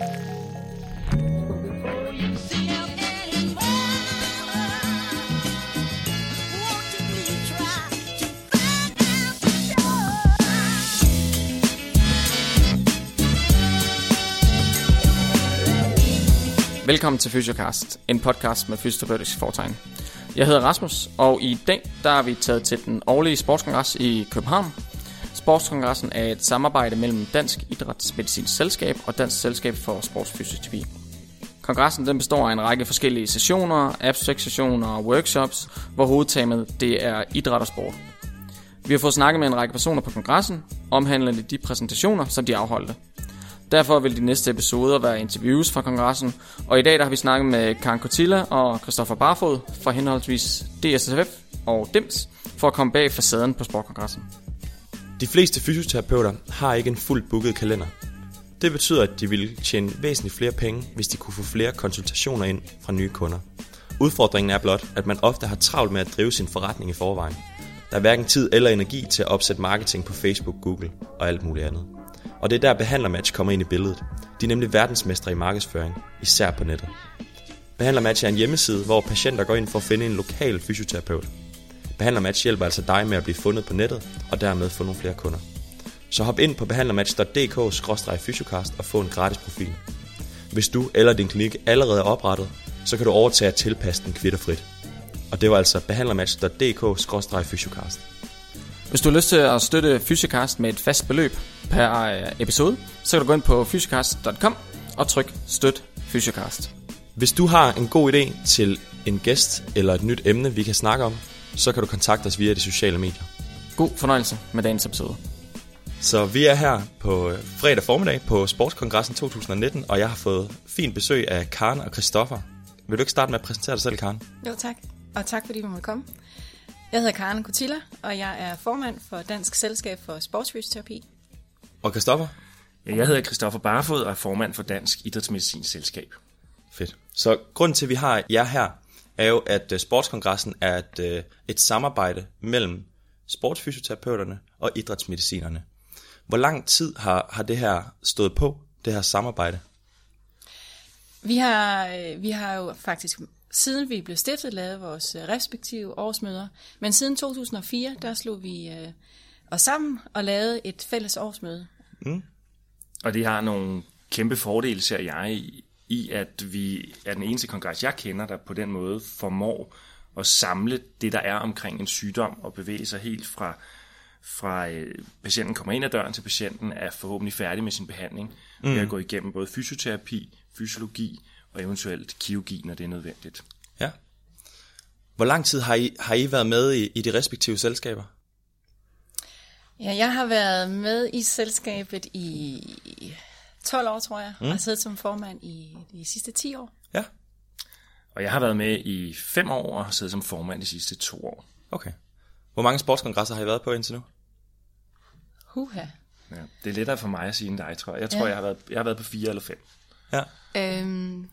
Velkommen til Fysiocast, en podcast med fysioterapeutisk foretegn. Jeg hedder Rasmus, og i dag der er vi taget til den årlige sportskongres i København. Sportskongressen er et samarbejde mellem Dansk Idrætsmedicinsk Selskab og Dansk Selskab for Sportsfysioterapi. Kongressen den består af en række forskellige sessioner, abstract-sessioner og workshops, hvor hovedtemaet det er idræt og sport. Vi har fået snakket med en række personer på kongressen, omhandlende de præsentationer, som de afholdte. Derfor vil de næste episoder være interviews fra kongressen, og i dag der har vi snakket med Karen Cotilla og Christoffer Barfod fra henholdsvis DSSF og DIMS for at komme bag facaden på sportkongressen. De fleste fysioterapeuter har ikke en fuldt booket kalender. Det betyder, at de ville tjene væsentligt flere penge, hvis de kunne få flere konsultationer ind fra nye kunder. Udfordringen er blot, at man ofte har travlt med at drive sin forretning i forvejen. Der er hverken tid eller energi til at opsætte marketing på Facebook, Google og alt muligt andet. Og det er der Behandlermatch kommer ind i billedet. De er nemlig verdensmestre i markedsføring, især på nettet. Behandlermatch er en hjemmeside, hvor patienter går ind for at finde en lokal fysioterapeut. Behandlermatch hjælper altså dig med at blive fundet på nettet, og dermed få nogle flere kunder. Så hop ind på behandlermatch.dk-fysiocast og få en gratis profil. Hvis du eller din klinik allerede er oprettet, så kan du overtage at tilpasse den kvitterfrit. Og det var altså behandlermatch.dk-fysiocast. Hvis du har lyst til at støtte Fysiocast med et fast beløb per øh, episode, så kan du gå ind på fysiocast.com og tryk støt Fysiocast. Hvis du har en god idé til en gæst eller et nyt emne, vi kan snakke om, så kan du kontakte os via de sociale medier. God fornøjelse med dagens episode. Så vi er her på øh, fredag formiddag på Sportskongressen 2019, og jeg har fået fint besøg af Karen og Christoffer. Vil du ikke starte med at præsentere dig selv, Karen? Jo, tak. Og tak, fordi vi måtte komme. Jeg hedder Karen Kutilla, og jeg er formand for Dansk Selskab for Sportsfysioterapi. Og Christoffer? Ja, jeg hedder Christoffer Barfod og er formand for Dansk Idrætsmedicinsk Selskab. Fedt. Så grunden til, at vi har jer her, er jo, at øh, Sportskongressen er et, øh, et samarbejde mellem sportsfysioterapeuterne og idrætsmedicinerne. Hvor lang tid har, har det her stået på, det her samarbejde? Vi har, øh, vi har jo faktisk, siden vi blev stiftet, lavet vores respektive årsmøder. Men siden 2004, der slog vi os sammen og lavede et fælles årsmøde. Mm. Og det har nogle kæmpe fordele, ser jeg, i, at vi er den eneste kongres, jeg kender, der på den måde formår at samle det, der er omkring en sygdom, og bevæge sig helt fra, fra øh, patienten kommer ind ad døren til patienten er forhåbentlig færdig med sin behandling, mm. ved at gå igennem både fysioterapi, fysiologi og eventuelt kirurgi, når det er nødvendigt. Ja. Hvor lang tid har I, har I været med i, i de respektive selskaber? Ja, jeg har været med i selskabet i 12 år, tror jeg, mm. og har siddet som formand i de sidste 10 år. Ja. Og jeg har været med i 5 år og har siddet som formand de sidste 2 år. Okay. Hvor mange sportskongresser har I været på indtil nu? Huha. Ja, det er lettere for mig at sige end dig, tror jeg. Jeg tror, ja. jeg, har været, jeg har været på 4 eller 5. Ja. Øhm,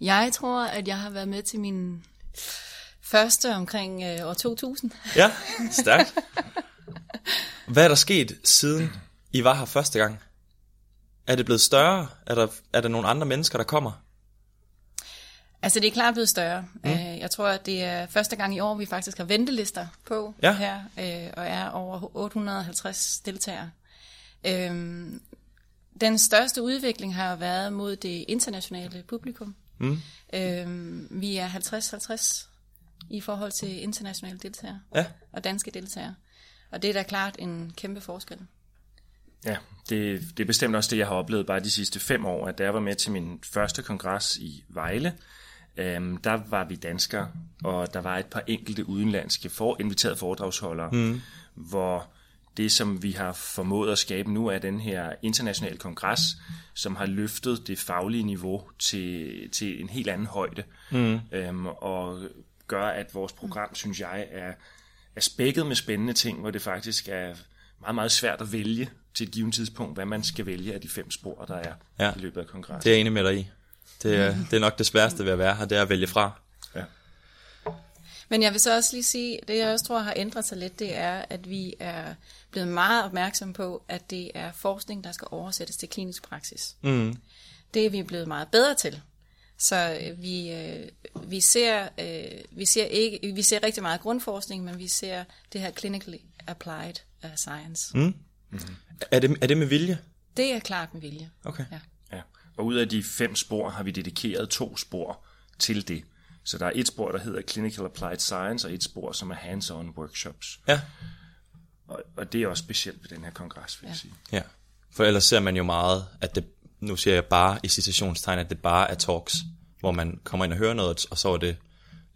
jeg tror, at jeg har været med til min første omkring øh, år 2000. Ja, stærkt. Hvad er der sket, siden I var her første gang? Er det blevet større? Er der, er der nogle andre mennesker, der kommer? Altså, det er klart blevet større. Mm. Jeg tror, at det er første gang i år, vi faktisk har ventelister på ja. her, øh, og er over 850 deltagere. Øhm, den største udvikling har været mod det internationale publikum. Mm. Øhm, vi er 50-50 i forhold til internationale deltagere ja. og danske deltagere. Og det er da klart en kæmpe forskel. Ja, det, det er bestemt også det, jeg har oplevet bare de sidste fem år, at da jeg var med til min første kongres i Vejle, øhm, der var vi danskere, og der var et par enkelte udenlandske for, inviterede foredragsholdere, mm. hvor det, som vi har formået at skabe nu, er den her internationale kongres, som har løftet det faglige niveau til, til en helt anden højde, mm. øhm, og gør, at vores program, synes jeg, er, er spækket med spændende ting, hvor det faktisk er meget, meget svært at vælge til et givet tidspunkt, hvad man skal vælge af de fem spor, der er ja. i løbet af kongressen. Det er jeg enig med dig i. Det er, det er nok det sværeste ved at være her, det er at vælge fra. Ja. Men jeg vil så også lige sige, det jeg også tror har ændret sig lidt, det er, at vi er blevet meget opmærksom på, at det er forskning, der skal oversættes til klinisk praksis. Mm. Det er vi blevet meget bedre til. Så øh, vi, øh, vi, ser, øh, vi, ser ikke, vi ser rigtig meget grundforskning, men vi ser det her clinically applied uh, science. Mm. Er, det, er det med vilje? Det er klart med vilje. Okay. Ja. Ja. Og ud af de fem spor har vi dedikeret to spor til det. Så der er et spor, der hedder Clinical Applied Science, og et spor, som er hands-on workshops. Ja. Og, og det er også specielt ved den her kongres, vil jeg sige. Ja. For ellers ser man jo meget, at det, nu siger jeg bare i citationstegn, at det bare er talks, hvor man kommer ind og hører noget, og så er det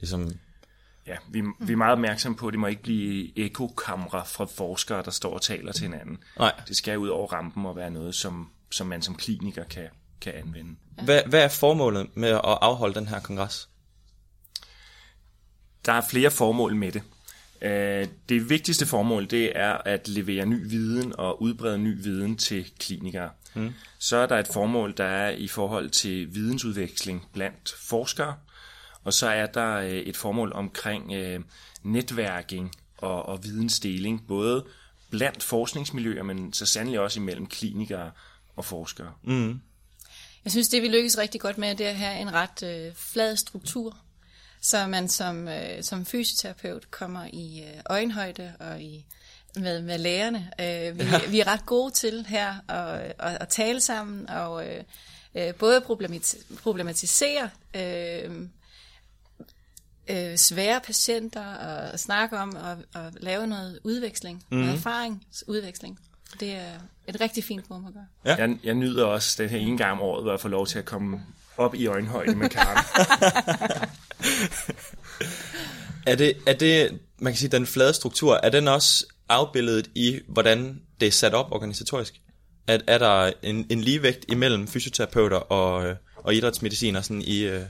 ligesom... Ja, vi, vi er meget opmærksomme på, at det må ikke blive ekokamera fra forskere, der står og taler til hinanden. Nej. Det skal ud over rampen og være noget, som, som man som kliniker kan, kan anvende. Hvad, hvad er formålet med at afholde den her kongres? Der er flere formål med det. Øh, Det vigtigste formål, det er at levere ny viden og udbrede ny viden til klinikere. Mm. Så er der et formål, der er i forhold til vidensudveksling blandt forskere, og så er der øh, et formål omkring øh, netværking og, og vidensdeling, både blandt forskningsmiljøer, men så sandelig også imellem klinikere og forskere. Mm. Jeg synes, det vi lykkes rigtig godt med, det er at have en ret øh, flad struktur, så man som, øh, som fysioterapeut kommer i øh, øjenhøjde og i med, med lærerne. Øh, vi, ja. vi er ret gode til her at, at, at tale sammen og øh, øh, både problematis- problematisere øh, øh, svære patienter og snakke om og, og lave noget udveksling, mm. noget erfaringsudveksling. Det er et rigtig fint rum at gøre. Ja. Jeg, jeg nyder også den her ene gang om året, hvor jeg får lov til at komme op i øjenhøjde med Karen. Er det, er det, man kan sige, den flade struktur, er den også afbildet i, hvordan det er sat op organisatorisk? Er, er der en, en ligevægt imellem fysioterapeuter og, og idrætsmediciner sådan i, øh,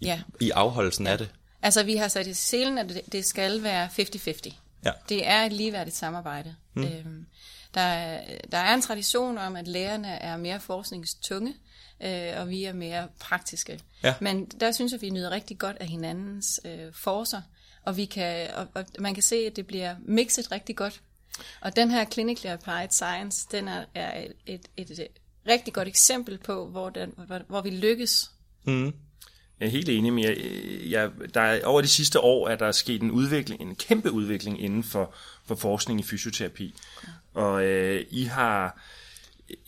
i, Ja. i afholdelsen af det? Altså, vi har sat i selen, at det, det skal være 50-50. Ja. Det er et ligeværdigt samarbejde. Mm. Øhm, der, er- der er en tradition om, at lærerne er mere forskningstunge, øh, og vi er mere praktiske. Ja. Men der synes jeg, vi nyder rigtig godt af hinandens øh, forser, og, vi kan, og, og man kan se, at det bliver mixet rigtig godt. Og den her Clinically Applied Science, den er, er et, et, et, et rigtig godt eksempel på, hvor, den, hvor, hvor vi lykkes. Jeg er helt enig med jer. Jeg, der er, over de sidste år er der sket en udvikling, en kæmpe udvikling inden for, for forskning i fysioterapi. Og øh, I har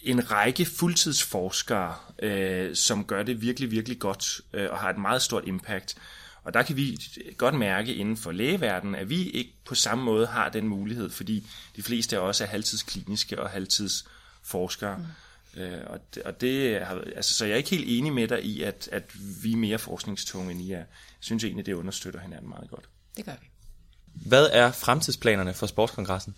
en række fuldtidsforskere, øh, som gør det virkelig, virkelig godt øh, og har et meget stort impact. Og der kan vi godt mærke inden for lægeverdenen, at vi ikke på samme måde har den mulighed, fordi de fleste af os er halvtidskliniske og halvtidsforskere. Mm. Øh, og det, og det har, altså, så jeg er ikke helt enig med dig i, at, at vi er mere forskningstunge, end I er. Jeg synes egentlig, det understøtter hinanden meget godt. Det gør vi. Hvad er fremtidsplanerne for sportskongressen?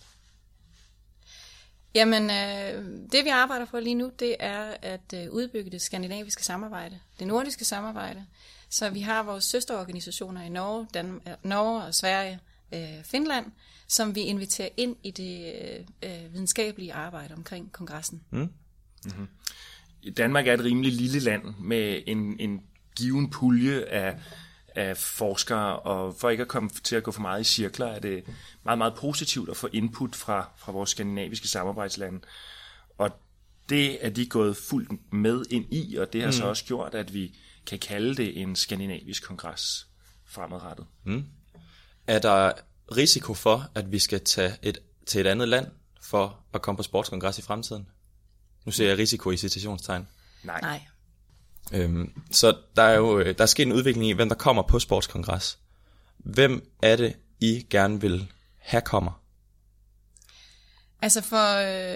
Jamen, øh, det vi arbejder for lige nu, det er at øh, udbygge det skandinaviske samarbejde, det nordiske samarbejde. Så vi har vores søsterorganisationer i Norge, Dan- øh, Norge og Sverige, øh, Finland, som vi inviterer ind i det øh, øh, videnskabelige arbejde omkring kongressen. Danmark er et rimelig lille land med en, en given pulje af, af forskere, og for ikke at komme til at gå for meget i cirkler, er det meget, meget positivt at få input fra, fra vores skandinaviske samarbejdslande. Og det er de gået fuldt med ind i, og det har mm. så også gjort, at vi kan kalde det en skandinavisk kongres fremadrettet. Er der risiko for, at vi skal tage et, til et andet land for at komme på sportskongres i fremtiden? Nu ser jeg risiko i citationstegn. Nej. Nej. Øhm, så der er jo øh, der er sket en udvikling i, hvem der kommer på sportskongres. Hvem er det, I gerne vil have kommer? Altså for,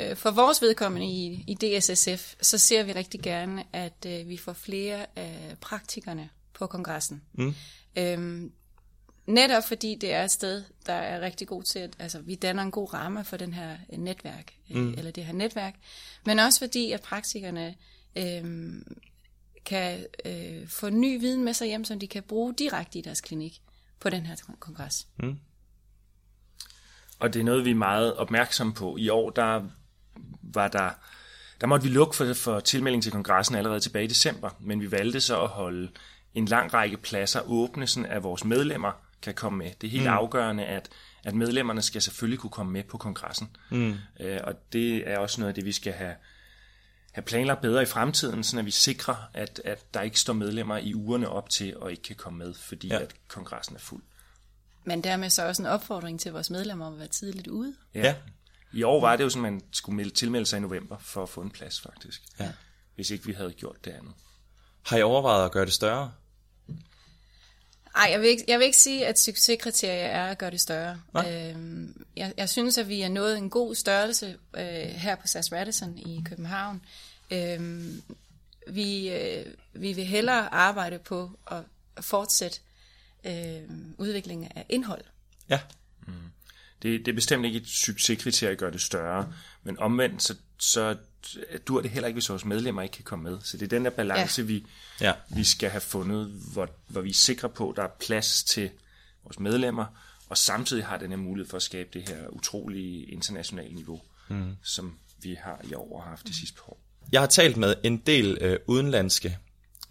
øh, for vores vedkommende i, i DSSF, så ser vi rigtig gerne, at øh, vi får flere af praktikerne på kongressen. Mm. Øhm, netop fordi det er et sted, der er rigtig god til, at altså, vi danner en god ramme for den her øh, netværk, mm. eller det her netværk, men også fordi, at praktikerne øh, kan øh, få ny viden med sig hjem, som de kan bruge direkte i deres klinik på den her kongres. Og det er noget, vi er meget opmærksomme på. I år, der var der, der måtte vi lukke for, for tilmelding til kongressen allerede tilbage i december, men vi valgte så at holde en lang række pladser åbne, sådan at vores medlemmer kan komme med. Det er helt mm. afgørende, at, at medlemmerne skal selvfølgelig kunne komme med på kongressen. Mm. Øh, og det er også noget af det, vi skal have, have planlagt bedre i fremtiden, så at vi sikrer, at, at der ikke står medlemmer i ugerne op til og ikke kan komme med, fordi ja. at kongressen er fuld. Men dermed så også en opfordring til vores medlemmer om at være tidligt ude. Ja. I år var det jo sådan, at man skulle melde, tilmelde sig i november for at få en plads, faktisk. Ja. Hvis ikke vi havde gjort det andet. Har I overvejet at gøre det større? Nej, jeg vil, ikke, jeg vil ikke sige, at succeskriteriet er at gøre det større. Øhm, jeg, jeg synes, at vi er nået en god størrelse øh, her på SAS Radisson i København. Øhm, vi, øh, vi vil hellere arbejde på at fortsætte øh, udviklingen af indhold. Ja. Mm. Det, det er bestemt ikke et succeskriterie at gøre det større, men omvendt, så, så dur det heller ikke, hvis vores medlemmer ikke kan komme med. Så det er den der balance, ja. vi, ja. vi skal have fundet, hvor, hvor vi er sikre på, at der er plads til vores medlemmer, og samtidig har den her mulighed for at skabe det her utrolige internationale niveau, mm. som vi har i år og haft de sidste par år. Jeg har talt med en del øh, udenlandske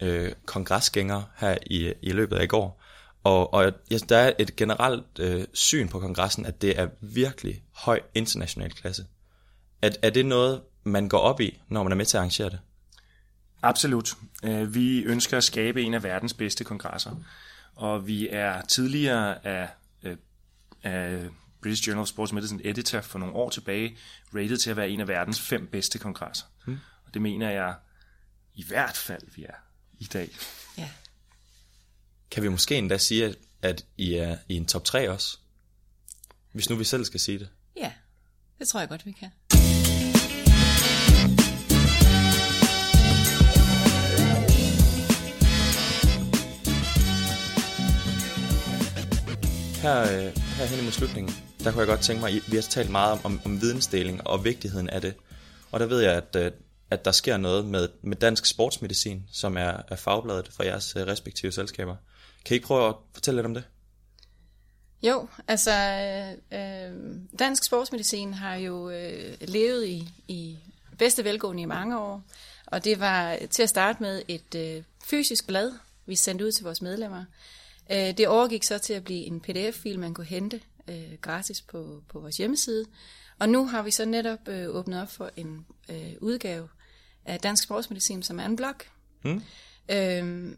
øh, kongresgængere her i, i løbet af i går, og, og ja, der er et generelt øh, syn på kongressen, at det er virkelig høj international klasse. Er, er det noget, man går op i, når man er med til at arrangere det? Absolut. Øh, vi ønsker at skabe en af verdens bedste kongresser, og vi er tidligere af, øh, af British Journal of Sports Medicine editor for nogle år tilbage rated til at være en af verdens fem bedste kongresser. Hmm. Og det mener jeg i hvert fald, vi er i dag. Ja. Kan vi måske endda sige, at I er i en top 3 også? Hvis nu vi selv skal sige det. Ja, det tror jeg godt, vi kan. Her, øh, her hen imod slutningen, der kunne jeg godt tænke mig, at vi har talt meget om, om, om vidensdeling og vigtigheden af det. Og der ved jeg, at, øh, at der sker noget med, med dansk sportsmedicin, som er, er fagbladet for jeres øh, respektive selskaber. Kan I ikke prøve at fortælle lidt om det? Jo, altså øh, øh dansk sportsmedicin har jo øh, levet i, i bedste velgående i mange år, og det var til at starte med et øh, fysisk blad, vi sendte ud til vores medlemmer. Øh, det overgik så til at blive en pdf-fil, man kunne hente øh, gratis på, på vores hjemmeside, og nu har vi så netop øh, åbnet op for en øh, udgave af Dansk Sportsmedicin, som er en blog. Mm. Øh,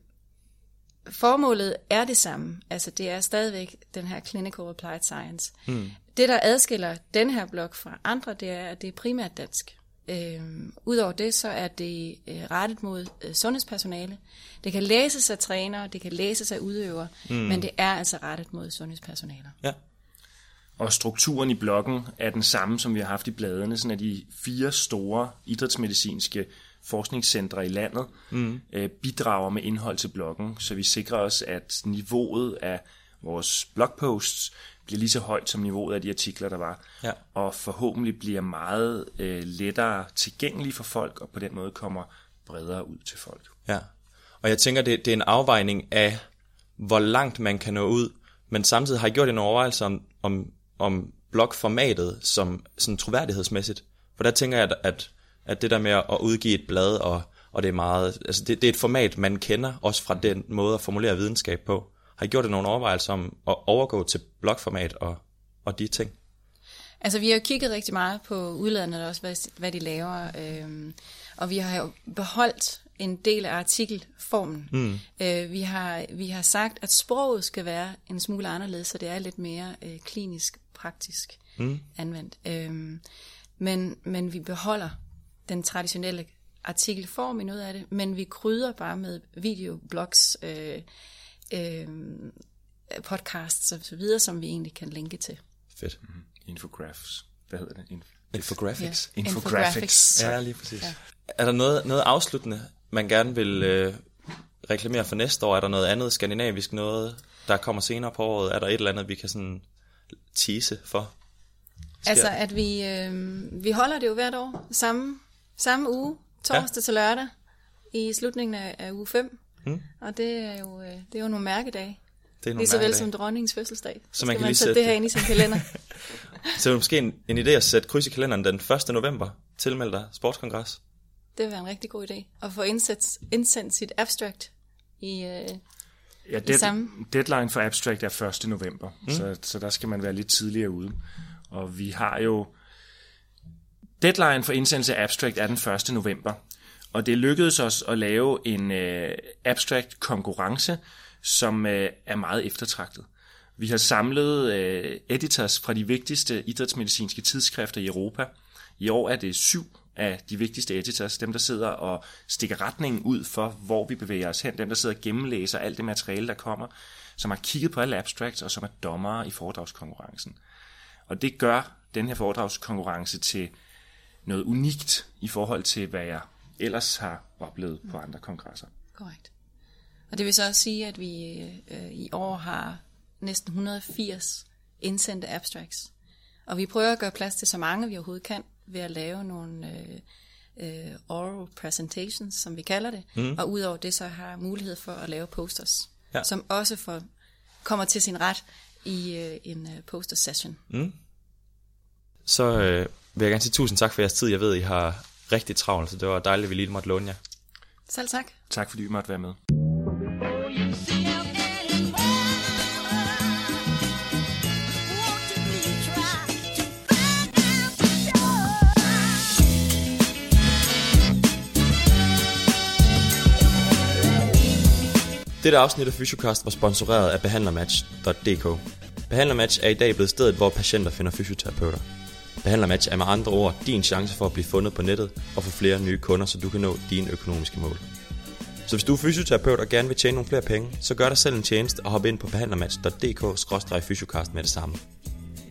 formålet er det samme. Altså det er stadigvæk den her clinical applied science. Mm. Det, der adskiller den her blog fra andre, det er, at det er primært dansk. Øhm, Udover det, så er det øh, rettet mod øh, sundhedspersonale. Det kan læses af trænere, det kan læses af udøvere, mm. men det er altså rettet mod sundhedspersonale. Ja. Og strukturen i bloggen er den samme, som vi har haft i bladene, sådan at de fire store idrætsmedicinske forskningscentre i landet mm. øh, bidrager med indhold til bloggen, så vi sikrer os, at niveauet af vores blogposts bliver lige så højt som niveauet af de artikler, der var, ja. og forhåbentlig bliver meget øh, lettere tilgængelige for folk, og på den måde kommer bredere ud til folk. Ja, og jeg tænker, det, det er en afvejning af, hvor langt man kan nå ud, men samtidig har jeg gjort en overvejelse om, om, om blogformatet som sådan troværdighedsmæssigt. For der tænker jeg, at, at at det der med at udgive et blad, og, og det er meget, altså det, det er et format, man kender, også fra den måde at formulere videnskab på. Har I gjort det nogle overvejelser om at overgå til blogformat og, og de ting? Altså vi har jo kigget rigtig meget på udlandet også, hvad, hvad de laver, øhm, og vi har jo beholdt en del af artikelformen. Mm. Øh, vi, har, vi har sagt, at sproget skal være en smule anderledes, så det er lidt mere øh, klinisk, praktisk mm. anvendt. Øhm, men, men vi beholder den traditionelle artikelform i noget af det, men vi krydder bare med videoblogs, øh, øh, podcasts og så videre, som vi egentlig kan linke til. Fedt. Mm-hmm. Infographics. Hvad hedder det? Inf- Infographics. Ja. Infographics. Ja, lige præcis. Ja. Er der noget, noget afsluttende, man gerne vil øh, reklamere for næste år? Er der noget andet skandinavisk noget, der kommer senere på året? Er der et eller andet, vi kan sådan tease for? Sker? Altså, at vi, øh, vi holder det jo hvert år, samme Samme uge, torsdag ja. til lørdag, i slutningen af, af uge 5. Mm. Og det er jo, øh, det er jo nogle mærkedage. Det er nogle Lige så vel som dronningens fødselsdag. Så, så man kan man lige sætte det her ind i sin kalender. så er det måske en, en idé at sætte kryds i kalenderen den 1. november. Tilmelde dig sportskongres. Det vil være en rigtig god idé. At få indsat, indsendt sit abstract i, øh, ja, dead, samme... Deadline for abstract er 1. november, mm. så, så der skal man være lidt tidligere ude. Og vi har jo Deadline for indsendelse af abstract er den 1. november. Og det lykkedes os at lave en øh, abstract konkurrence, som øh, er meget eftertragtet. Vi har samlet øh, editors fra de vigtigste idrætsmedicinske tidsskrifter i Europa. I år er det syv af de vigtigste editors, dem der sidder og stikker retningen ud for, hvor vi bevæger os hen, dem der sidder og gennemlæser alt det materiale, der kommer, som har kigget på alle abstracts og som er dommere i foredragskonkurrencen. Og det gør den her foredragskonkurrence til noget unikt i forhold til, hvad jeg ellers har oplevet på andre kongresser. Korrekt. Og det vil så også sige, at vi øh, i år har næsten 180 indsendte abstracts. Og vi prøver at gøre plads til så mange, vi overhovedet kan, ved at lave nogle øh, øh, oral presentations, som vi kalder det. Mm. Og udover det, så har mulighed for at lave posters, ja. som også får, kommer til sin ret i øh, en øh, poster session. Mm. Så øh, vil jeg gerne sige tusind tak for jeres tid. Jeg ved, I har rigtig travlt, så det var dejligt, at vi lige måtte låne jer. Selv tak. Tak fordi vi måtte være med. Dette afsnit af Fysiocast var sponsoreret af behandlermatch.dk. Behandlermatch er i dag blevet stedet, hvor patienter finder fysioterapeuter. Behandlermatch er med andre ord din chance for at blive fundet på nettet og få flere nye kunder, så du kan nå dine økonomiske mål. Så hvis du er fysioterapeut og gerne vil tjene nogle flere penge, så gør dig selv en tjeneste og hop ind på behandlermatch.dk-fysiocast med det samme.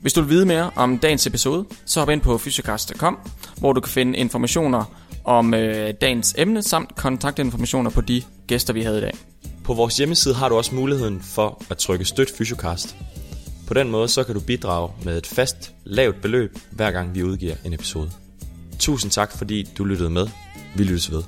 Hvis du vil vide mere om dagens episode, så hop ind på fysiocast.com, hvor du kan finde informationer om øh, dagens emne samt kontaktinformationer på de gæster, vi havde i dag. På vores hjemmeside har du også muligheden for at trykke støt Fysiocast. På den måde så kan du bidrage med et fast, lavt beløb, hver gang vi udgiver en episode. Tusind tak, fordi du lyttede med. Vi lyttes ved.